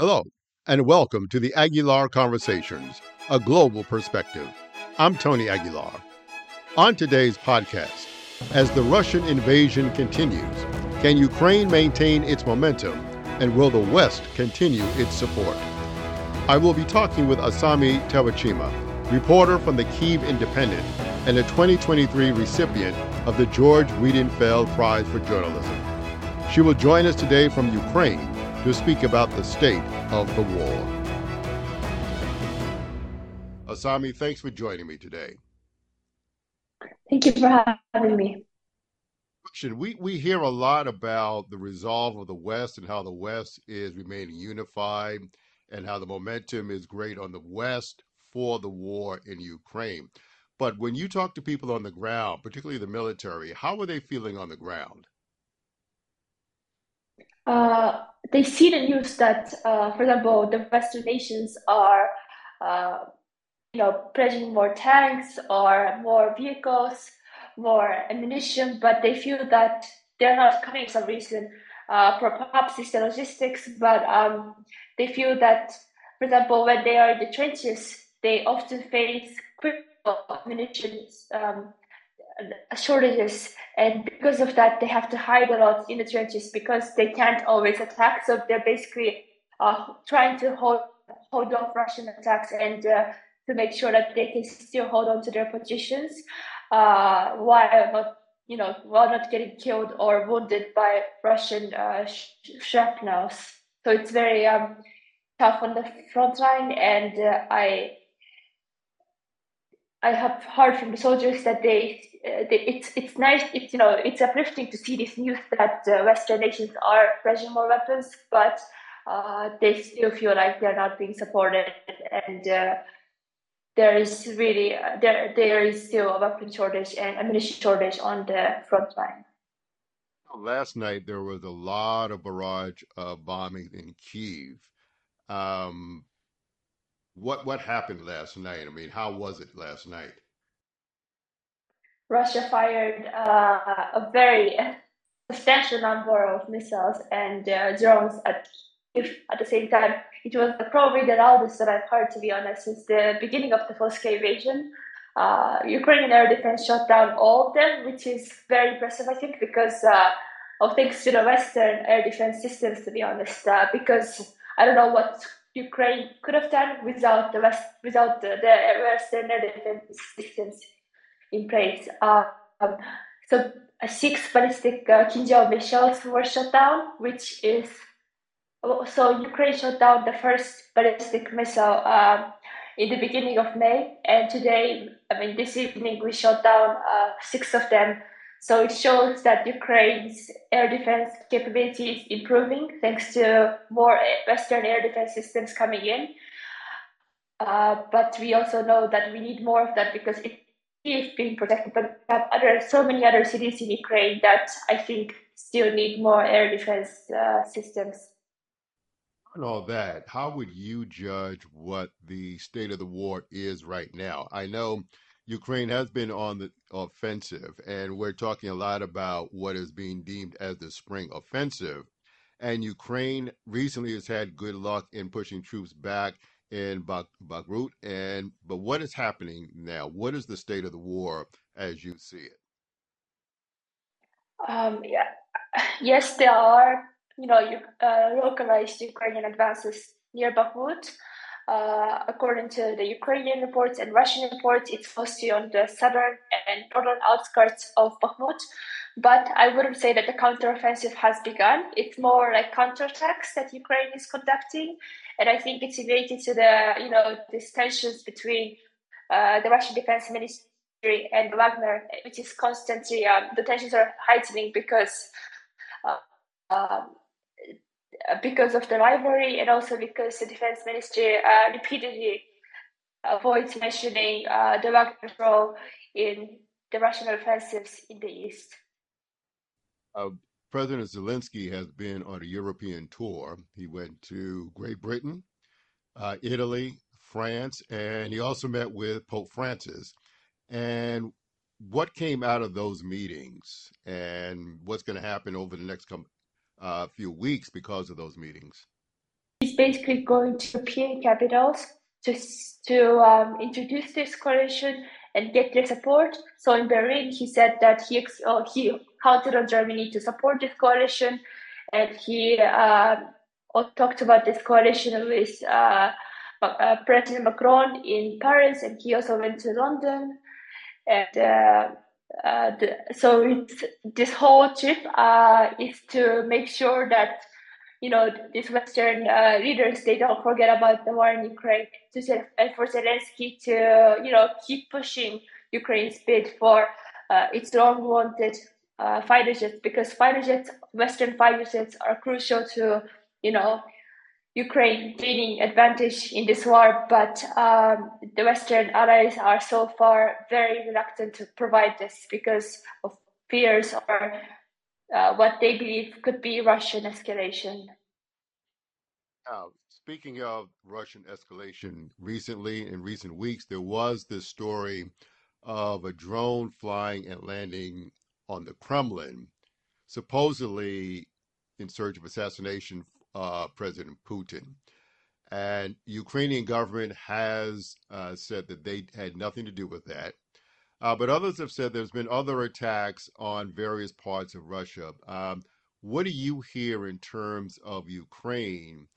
Hello, and welcome to the Aguilar Conversations, a global perspective. I'm Tony Aguilar. On today's podcast, as the Russian invasion continues, can Ukraine maintain its momentum, and will the West continue its support? I will be talking with Asami Terajima, reporter from the Kyiv Independent and a 2023 recipient of the George Weidenfeld Prize for Journalism. She will join us today from Ukraine to speak about the state of the war. Asami, thanks for joining me today. Thank you for having me. We, we hear a lot about the resolve of the West and how the West is remaining unified and how the momentum is great on the West for the war in Ukraine. But when you talk to people on the ground, particularly the military, how are they feeling on the ground? Uh, they see the news that, uh, for example, the Western nations are, uh, you know, pledging more tanks or more vehicles, more ammunition, but they feel that they're not coming for some reason. Uh, perhaps it's the logistics, but um, they feel that, for example, when they are in the trenches, they often face munitions um, shortages, and because of that, they have to hide a lot in the trenches because they can't always attack. So they're basically uh, trying to hold hold off Russian attacks and uh, to make sure that they can still hold on to their positions uh, while not you know while not getting killed or wounded by Russian uh, shrapnels. So it's very um, tough on the front line, and uh, I I have heard from the soldiers that they, uh, they, it's it's nice it's you know it's uplifting to see this news that uh, Western nations are pledging more weapons, but uh, they still feel like they're not being supported, and uh, there is really uh, there there is still a weapon shortage and ammunition shortage on the front line. Last night there was a lot of barrage of bombing in Kiev. Um, what what happened last night? I mean, how was it last night? Russia fired uh, a very substantial number of missiles and uh, drones at at the same time. It was probably the loudest that I've heard, to be honest, since the beginning of the full-scale invasion. Uh, Ukrainian air defense shot down all of them, which is very impressive, I think, because uh, of thanks to the Western air defense systems, to be honest. Uh, because I don't know what Ukraine could have done without the West, without the, the Western defense systems in place. Um, so uh, six ballistic uh, Kinzhal missiles were shot down, which is so Ukraine shot down the first ballistic missile um, in the beginning of May, and today, I mean, this evening we shot down uh, six of them so it shows that Ukraine's air defense capability is improving thanks to more Western air defense systems coming in. Uh, but we also know that we need more of that because it is being protected. But we have other, so many other cities in Ukraine that I think still need more air defense uh, systems. On all that, how would you judge what the state of the war is right now? I know Ukraine has been on the offensive, and we're talking a lot about what is being deemed as the spring offensive. And Ukraine recently has had good luck in pushing troops back in Bakhmut. And but what is happening now? What is the state of the war as you see it? Um, yeah. Yes, there are you know uh, localized Ukrainian advances near Bakhmut. Uh, according to the Ukrainian reports and Russian reports, it's mostly on the southern and northern outskirts of Bakhmut. But I wouldn't say that the counteroffensive has begun. It's more like counterattacks that Ukraine is conducting, and I think it's related to the you know these tensions between uh, the Russian Defense Ministry and Wagner, which is constantly um, the tensions are heightening because. Uh, um, because of the rivalry and also because the defense ministry uh, repeatedly avoids mentioning uh, the role in the Russian offensives in the east. Uh, President Zelensky has been on a European tour. He went to Great Britain, uh, Italy, France, and he also met with Pope Francis. And what came out of those meetings and what's going to happen over the next com- uh, few weeks because of those meetings? He's basically going to European capitals to to um, introduce this coalition and get their support. So in Berlin, he said that he uh, he counted on Germany to support this coalition, and he uh, talked about this coalition with uh, uh, President Macron in Paris, and he also went to London, and. Uh, uh, the, so this whole trip is to make sure that you know, these Western uh, leaders, they don't forget about the war in Ukraine to, and for Zelensky to, you know, keep pushing Ukraine's bid for uh, its long wanted uh, fighter jets because fighter jets, Western fighter jets are crucial to, you know, Ukraine gaining advantage in this war, but um, the Western allies are so far very reluctant to provide this because of fears or uh, what they believe could be Russian escalation. Now, speaking of Russian escalation, recently in recent weeks, there was this story of a drone flying and landing on the Kremlin, supposedly in search of assassination uh, President Putin. And Ukrainian government has uh, said that they had nothing to do with that. Uh, but others have said there's been other attacks on various parts of Russia. Um, what do you hear in terms of Ukraine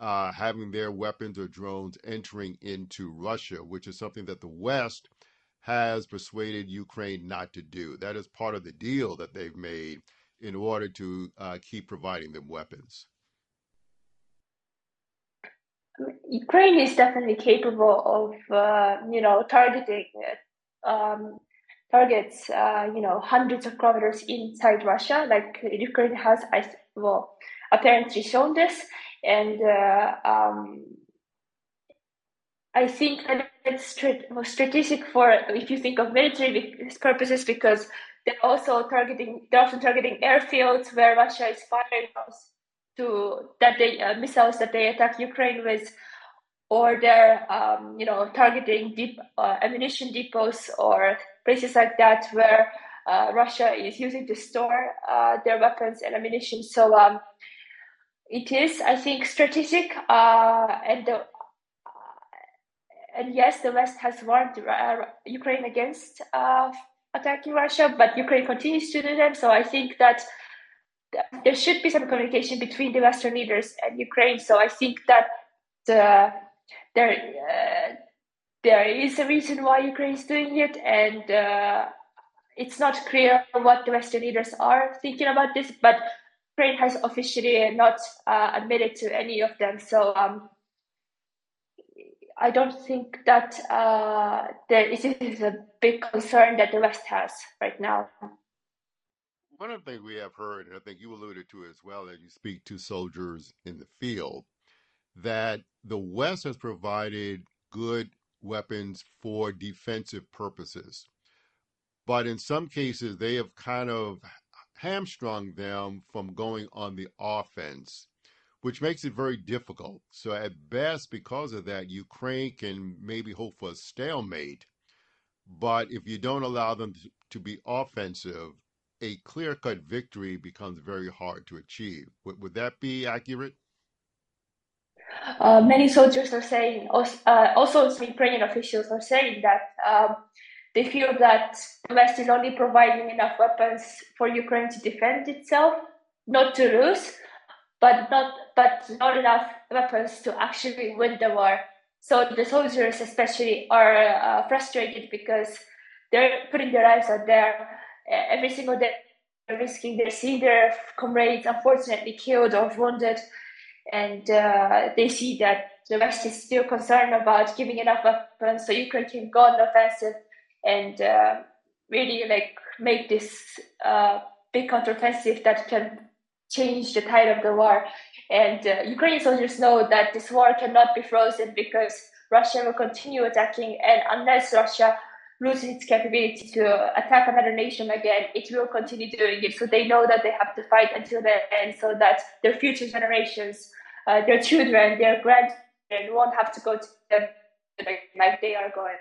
uh, having their weapons or drones entering into Russia, which is something that the West has persuaded Ukraine not to do? That is part of the deal that they've made in order to uh, keep providing them weapons. Ukraine is definitely capable of, uh, you know, targeting um, targets, uh, you know, hundreds of kilometers inside Russia. Like Ukraine has, well, apparently shown this, and uh, um, I think that it's strategic for if you think of military purposes because they're also targeting, they're often targeting airfields where Russia is firing to that they uh, missiles that they attack Ukraine with or they're um, you know targeting deep uh, ammunition depots or places like that where uh, Russia is using to store uh, their weapons and ammunition. So um, it is, I think, strategic. Uh, and the, and yes, the West has warned uh, Ukraine against uh, attacking Russia, but Ukraine continues to do them. So I think that there should be some communication between the Western leaders and Ukraine. So I think that the there uh, there is a reason why Ukraine is doing it, and uh, it's not clear what the Western leaders are thinking about this. But Ukraine has officially not uh, admitted to any of them, so um, I don't think that uh, there is a big concern that the West has right now. One of the things we have heard, and I think you alluded to as well as you speak to soldiers in the field, that the West has provided good weapons for defensive purposes. But in some cases, they have kind of hamstrung them from going on the offense, which makes it very difficult. So, at best, because of that, Ukraine can maybe hope for a stalemate. But if you don't allow them to be offensive, a clear cut victory becomes very hard to achieve. Would, would that be accurate? Uh, many soldiers are saying, uh, also some Ukrainian officials are saying that um, they feel that the West is only providing enough weapons for Ukraine to defend itself, not to lose, but not but not enough weapons to actually win the war. So the soldiers, especially, are uh, frustrated because they're putting their lives out there every single day, risking their seeing their comrades unfortunately killed or wounded and uh, they see that the West is still concerned about giving enough weapons so Ukraine can go on offensive and uh, really like make this uh, big counteroffensive that can change the tide of the war. And uh, Ukrainian soldiers know that this war cannot be frozen because Russia will continue attacking, and unless Russia loses its capability to attack another nation again, it will continue doing it. So they know that they have to fight until the end so that their future generations, uh, their children, their grandchildren won't have to go to them like they are going.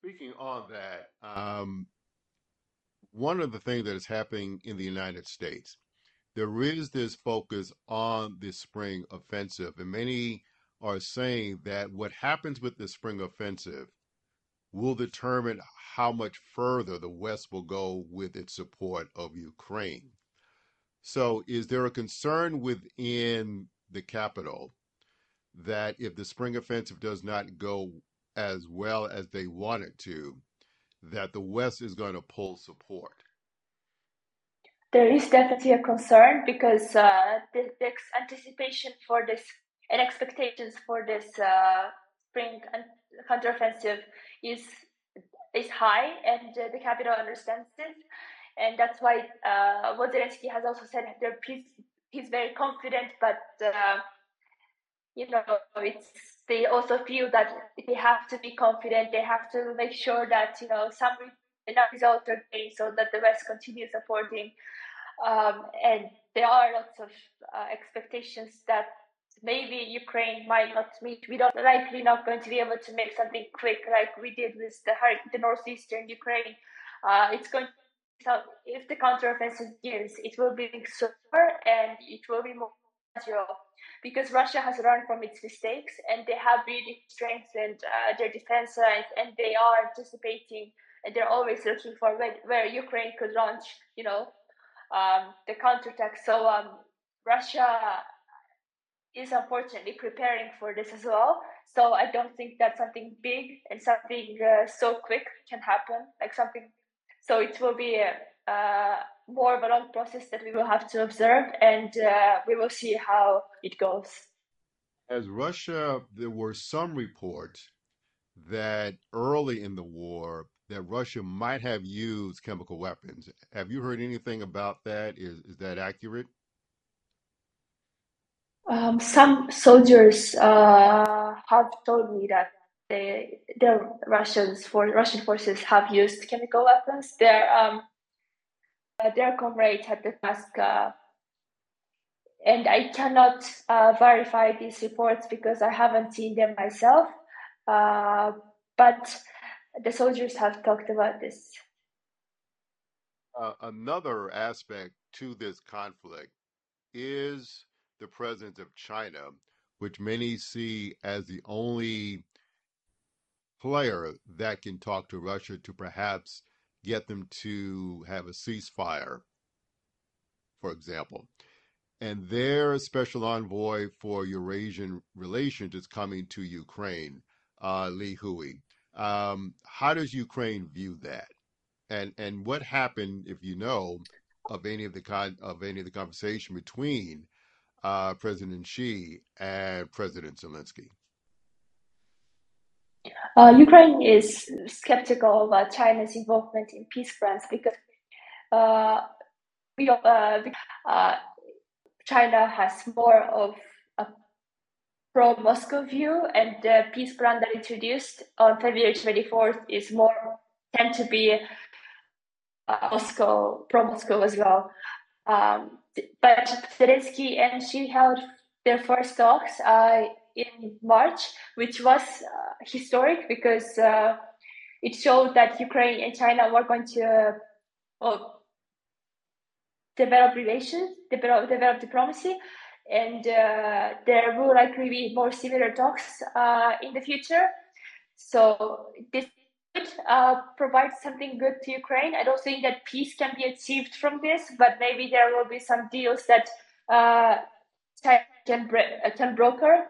Speaking on that, um, one of the things that is happening in the United States, there is this focus on the spring offensive, and many are saying that what happens with the spring offensive will determine how much further the West will go with its support of Ukraine. So, is there a concern within the capital that if the spring offensive does not go as well as they want it to, that the West is going to pull support? there is definitely a concern because uh, the, the, anticipation for this and expectations for this uh, spring counteroffensive is is high, and uh, the capital understands this, and that's why uh, what has also said that he's, he's very confident, but uh, you know it's they also feel that they have to be confident. They have to make sure that you know some enough results are gained so that the West continues supporting um, and there are lots of uh, expectations that maybe Ukraine might not meet. We don't likely not going to be able to make something quick like we did with the the northeastern Ukraine. Uh, it's going so if the counteroffensive begins, it will be slower and it will be more gradual because Russia has learned from its mistakes and they have really strengthened uh, their defense lines and they are anticipating and they're always looking for where, where Ukraine could launch, you know, um, the counterattack. So um, Russia is unfortunately preparing for this as well. So I don't think that something big and something uh, so quick can happen. Like something, so it will be a, uh, more of a long process that we will have to observe, and uh, we will see how it goes. As Russia, there were some reports that early in the war, that Russia might have used chemical weapons. Have you heard anything about that? Is is that accurate? Um, some soldiers uh, have told me that they, the Russians for Russian forces have used chemical weapons. Their um, their comrades had the task, uh, and I cannot uh, verify these reports because I haven't seen them myself. Uh, but the soldiers have talked about this. Uh, another aspect to this conflict is the presence of China, which many see as the only player that can talk to Russia to perhaps get them to have a ceasefire, for example. And their special envoy for Eurasian relations is coming to Ukraine, uh, Li Hui. Um, how does Ukraine view that? And and what happened, if you know, of any of the con- of any of the conversation between uh, President Xi and President Zelensky? Uh, Ukraine is skeptical about China's involvement in peace plans because uh, uh, uh, China has more of a pro-Moscow view, and the peace plan that introduced on February 24th is more tend to be uh, Moscow pro-Moscow as well. Um, but Zelensky and Xi held their first talks uh, in March, which was uh, historic because uh, it showed that Ukraine and China were going to well, develop relations, develop, develop diplomacy, and uh, there will likely be more similar talks uh, in the future. So this could uh, provide something good to Ukraine. I don't think that peace can be achieved from this, but maybe there will be some deals that uh, China can, uh, can broker.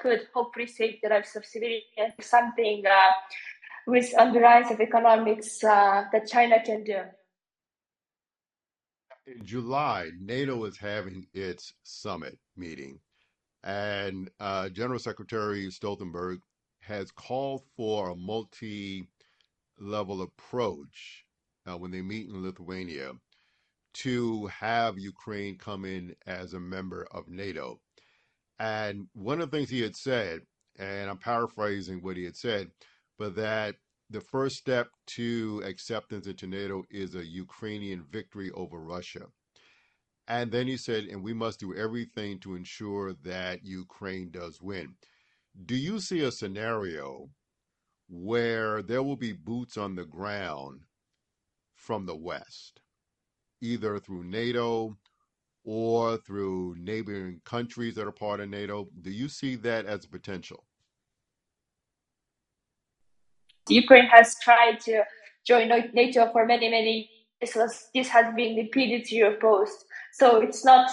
Could hopefully save the lives of civilians. Something uh, with on the lines of economics that China can do in July, NATO is having its summit meeting, and uh, General Secretary Stoltenberg has called for a multi level approach uh, when they meet in Lithuania to have Ukraine come in as a member of NATO. And one of the things he had said, and I'm paraphrasing what he had said, but that the first step to acceptance into NATO is a Ukrainian victory over Russia. And then he said, and we must do everything to ensure that Ukraine does win. Do you see a scenario where there will be boots on the ground from the West? either through NATO or through neighboring countries that are part of NATO? Do you see that as a potential? Ukraine has tried to join NATO for many, many years. This has been repeatedly opposed. So it's not,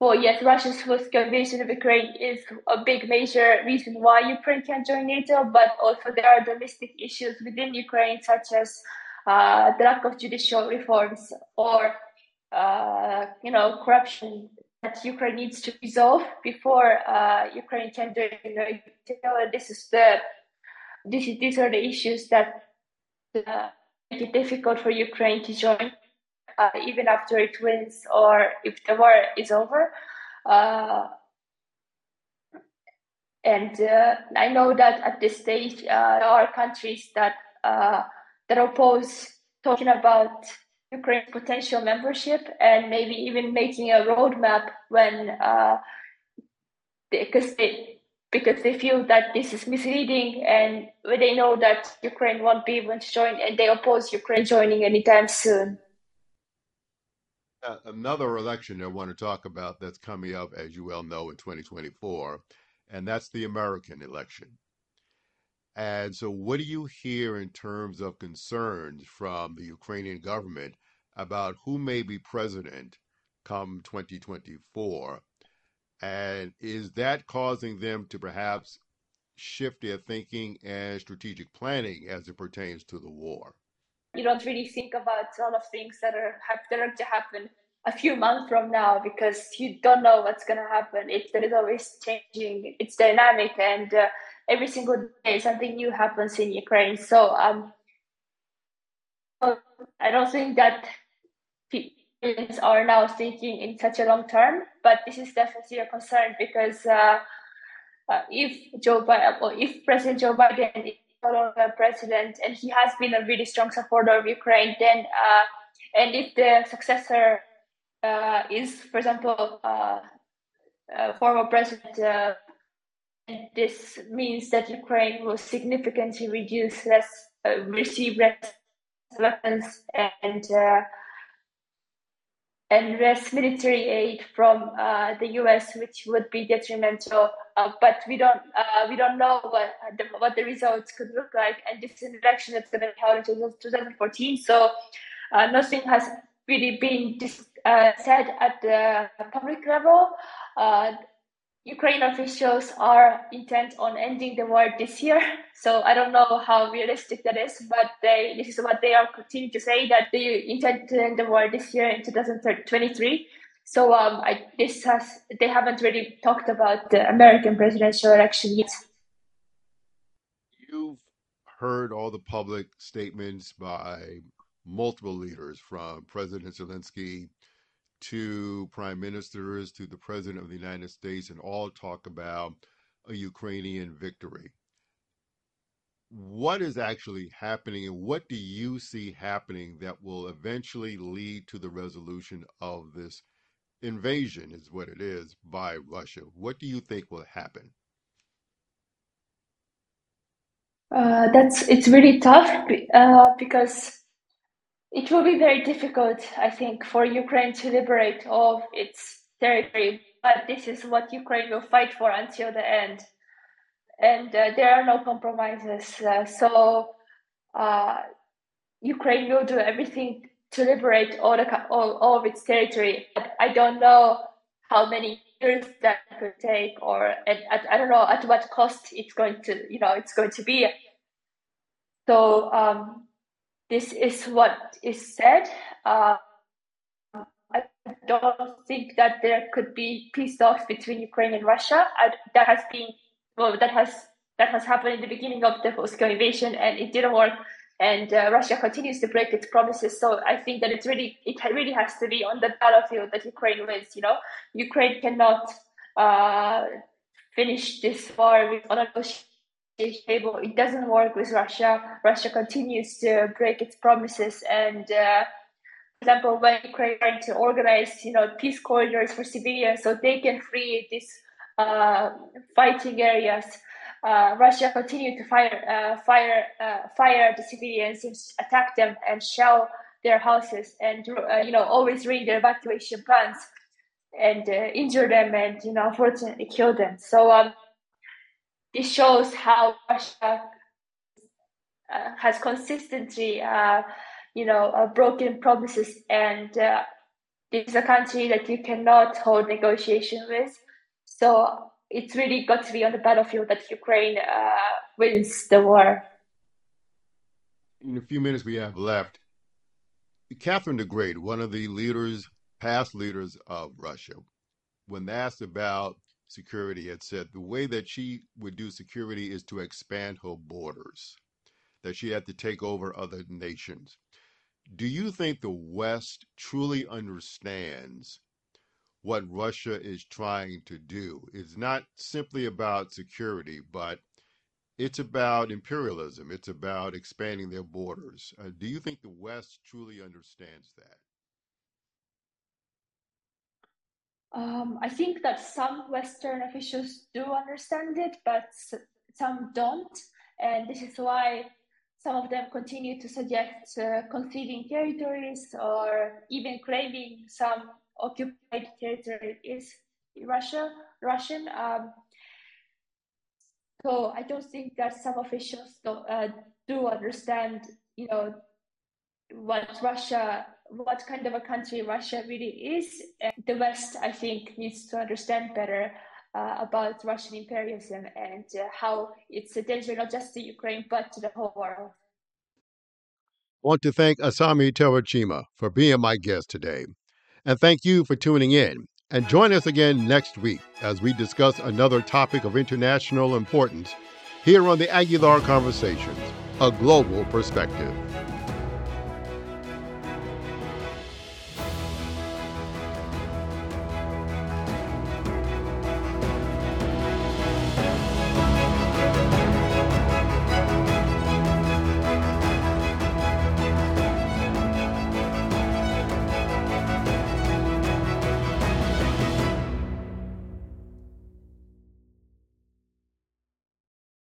well, yes, Russia's forced invasion of Ukraine is a big major reason why Ukraine can't join NATO, but also there are domestic issues within Ukraine, such as uh, the lack of judicial reforms or, uh, you know, corruption that Ukraine needs to resolve before uh, Ukraine can join NATO. This is the this, these are the issues that uh, make it difficult for Ukraine to join, uh, even after it wins or if the war is over. Uh, and uh, I know that at this stage, uh, there are countries that uh, that oppose talking about Ukraine's potential membership and maybe even making a roadmap when because they because they feel that this is misleading and they know that Ukraine won't be able to join and they oppose Ukraine joining anytime soon. Uh, another election I want to talk about that's coming up, as you well know, in 2024, and that's the American election. And so, what do you hear in terms of concerns from the Ukrainian government about who may be president come 2024? And is that causing them to perhaps shift their thinking and strategic planning as it pertains to the war? You don't really think about a lot of things that are are to happen a few months from now because you don't know what's going to happen. It's there is always changing. It's dynamic, and uh, every single day something new happens in Ukraine. So um, I don't think that people are now thinking in such a long term, but this is definitely a concern because uh, uh, if Joe Biden, or if President Joe Biden longer president, and he has been a really strong supporter of Ukraine, then uh, and if the successor uh, is, for example, uh, former president, uh, this means that Ukraine will significantly reduce less, receive less weapons and and less military aid from uh, the U.S., which would be detrimental. Uh, but we don't uh, we don't know what the, what the results could look like. And this is an election that's going to be held in 2014, so uh, nothing has really been uh, said at the public level. Ukraine officials are intent on ending the war this year. So I don't know how realistic that is, but they this is what they are continuing to say that they intend to end the war this year in 2023. So um, I, this has they haven't really talked about the American presidential election yet. You've heard all the public statements by multiple leaders, from President Zelensky to prime ministers to the president of the United States and all talk about a Ukrainian victory. What is actually happening and what do you see happening that will eventually lead to the resolution of this invasion, is what it is, by Russia? What do you think will happen? Uh, that's it's really tough uh, because it will be very difficult, I think, for Ukraine to liberate all of its territory. But this is what Ukraine will fight for until the end. And uh, there are no compromises. Uh, so uh, Ukraine will do everything to liberate all, the, all, all of its territory. But I don't know how many years that could take, or at, at, I don't know at what cost it's going to, you know, it's going to be. So um, this is what is said. Uh, I don't think that there could be peace talks between Ukraine and Russia. I, that has been well, that has that has happened in the beginning of the Moscow invasion, and it didn't work. And uh, Russia continues to break its promises. So I think that it's really it really has to be on the battlefield that Ukraine wins. You know, Ukraine cannot uh, finish this war with on a table. It doesn't work with Russia. Russia continues to break its promises. And uh, for example, when Ukraine tried to organize, you know, peace corridors for civilians so they can free these uh, fighting areas, uh, Russia continued to fire, uh, fire, uh, fire the civilians, attack them, and shell their houses and uh, you know always read their evacuation plans and injure them and you know unfortunately kill them. So um, this shows how Russia uh, has consistently uh, you know uh, broken promises and uh, this is a country that you cannot hold negotiation with. So it's really got to be on the battlefield that Ukraine wins the war. In the few minutes we have left, Catherine the Great, one of the leaders past leaders of Russia, when asked about security, had said the way that she would do security is to expand her borders, that she had to take over other nations. Do you think the West truly understands what Russia is trying to do? It's not simply about security, but it's about imperialism. It's about expanding their borders. Uh, do you think the West truly understands that? Um, I think that some Western officials do understand it, but some don't. And this is why some of them continue to suggest uh, conceding territories or even claiming some occupied territory is Russia, Russian. Um, so I don't think that some officials do, uh, do understand, you know, what Russia what kind of a country Russia really is. And the West, I think, needs to understand better uh, about Russian imperialism and uh, how it's a danger not just to Ukraine but to the whole world. I want to thank Asami Terajima for being my guest today. And thank you for tuning in. And join us again next week as we discuss another topic of international importance here on the Aguilar Conversations, a global perspective.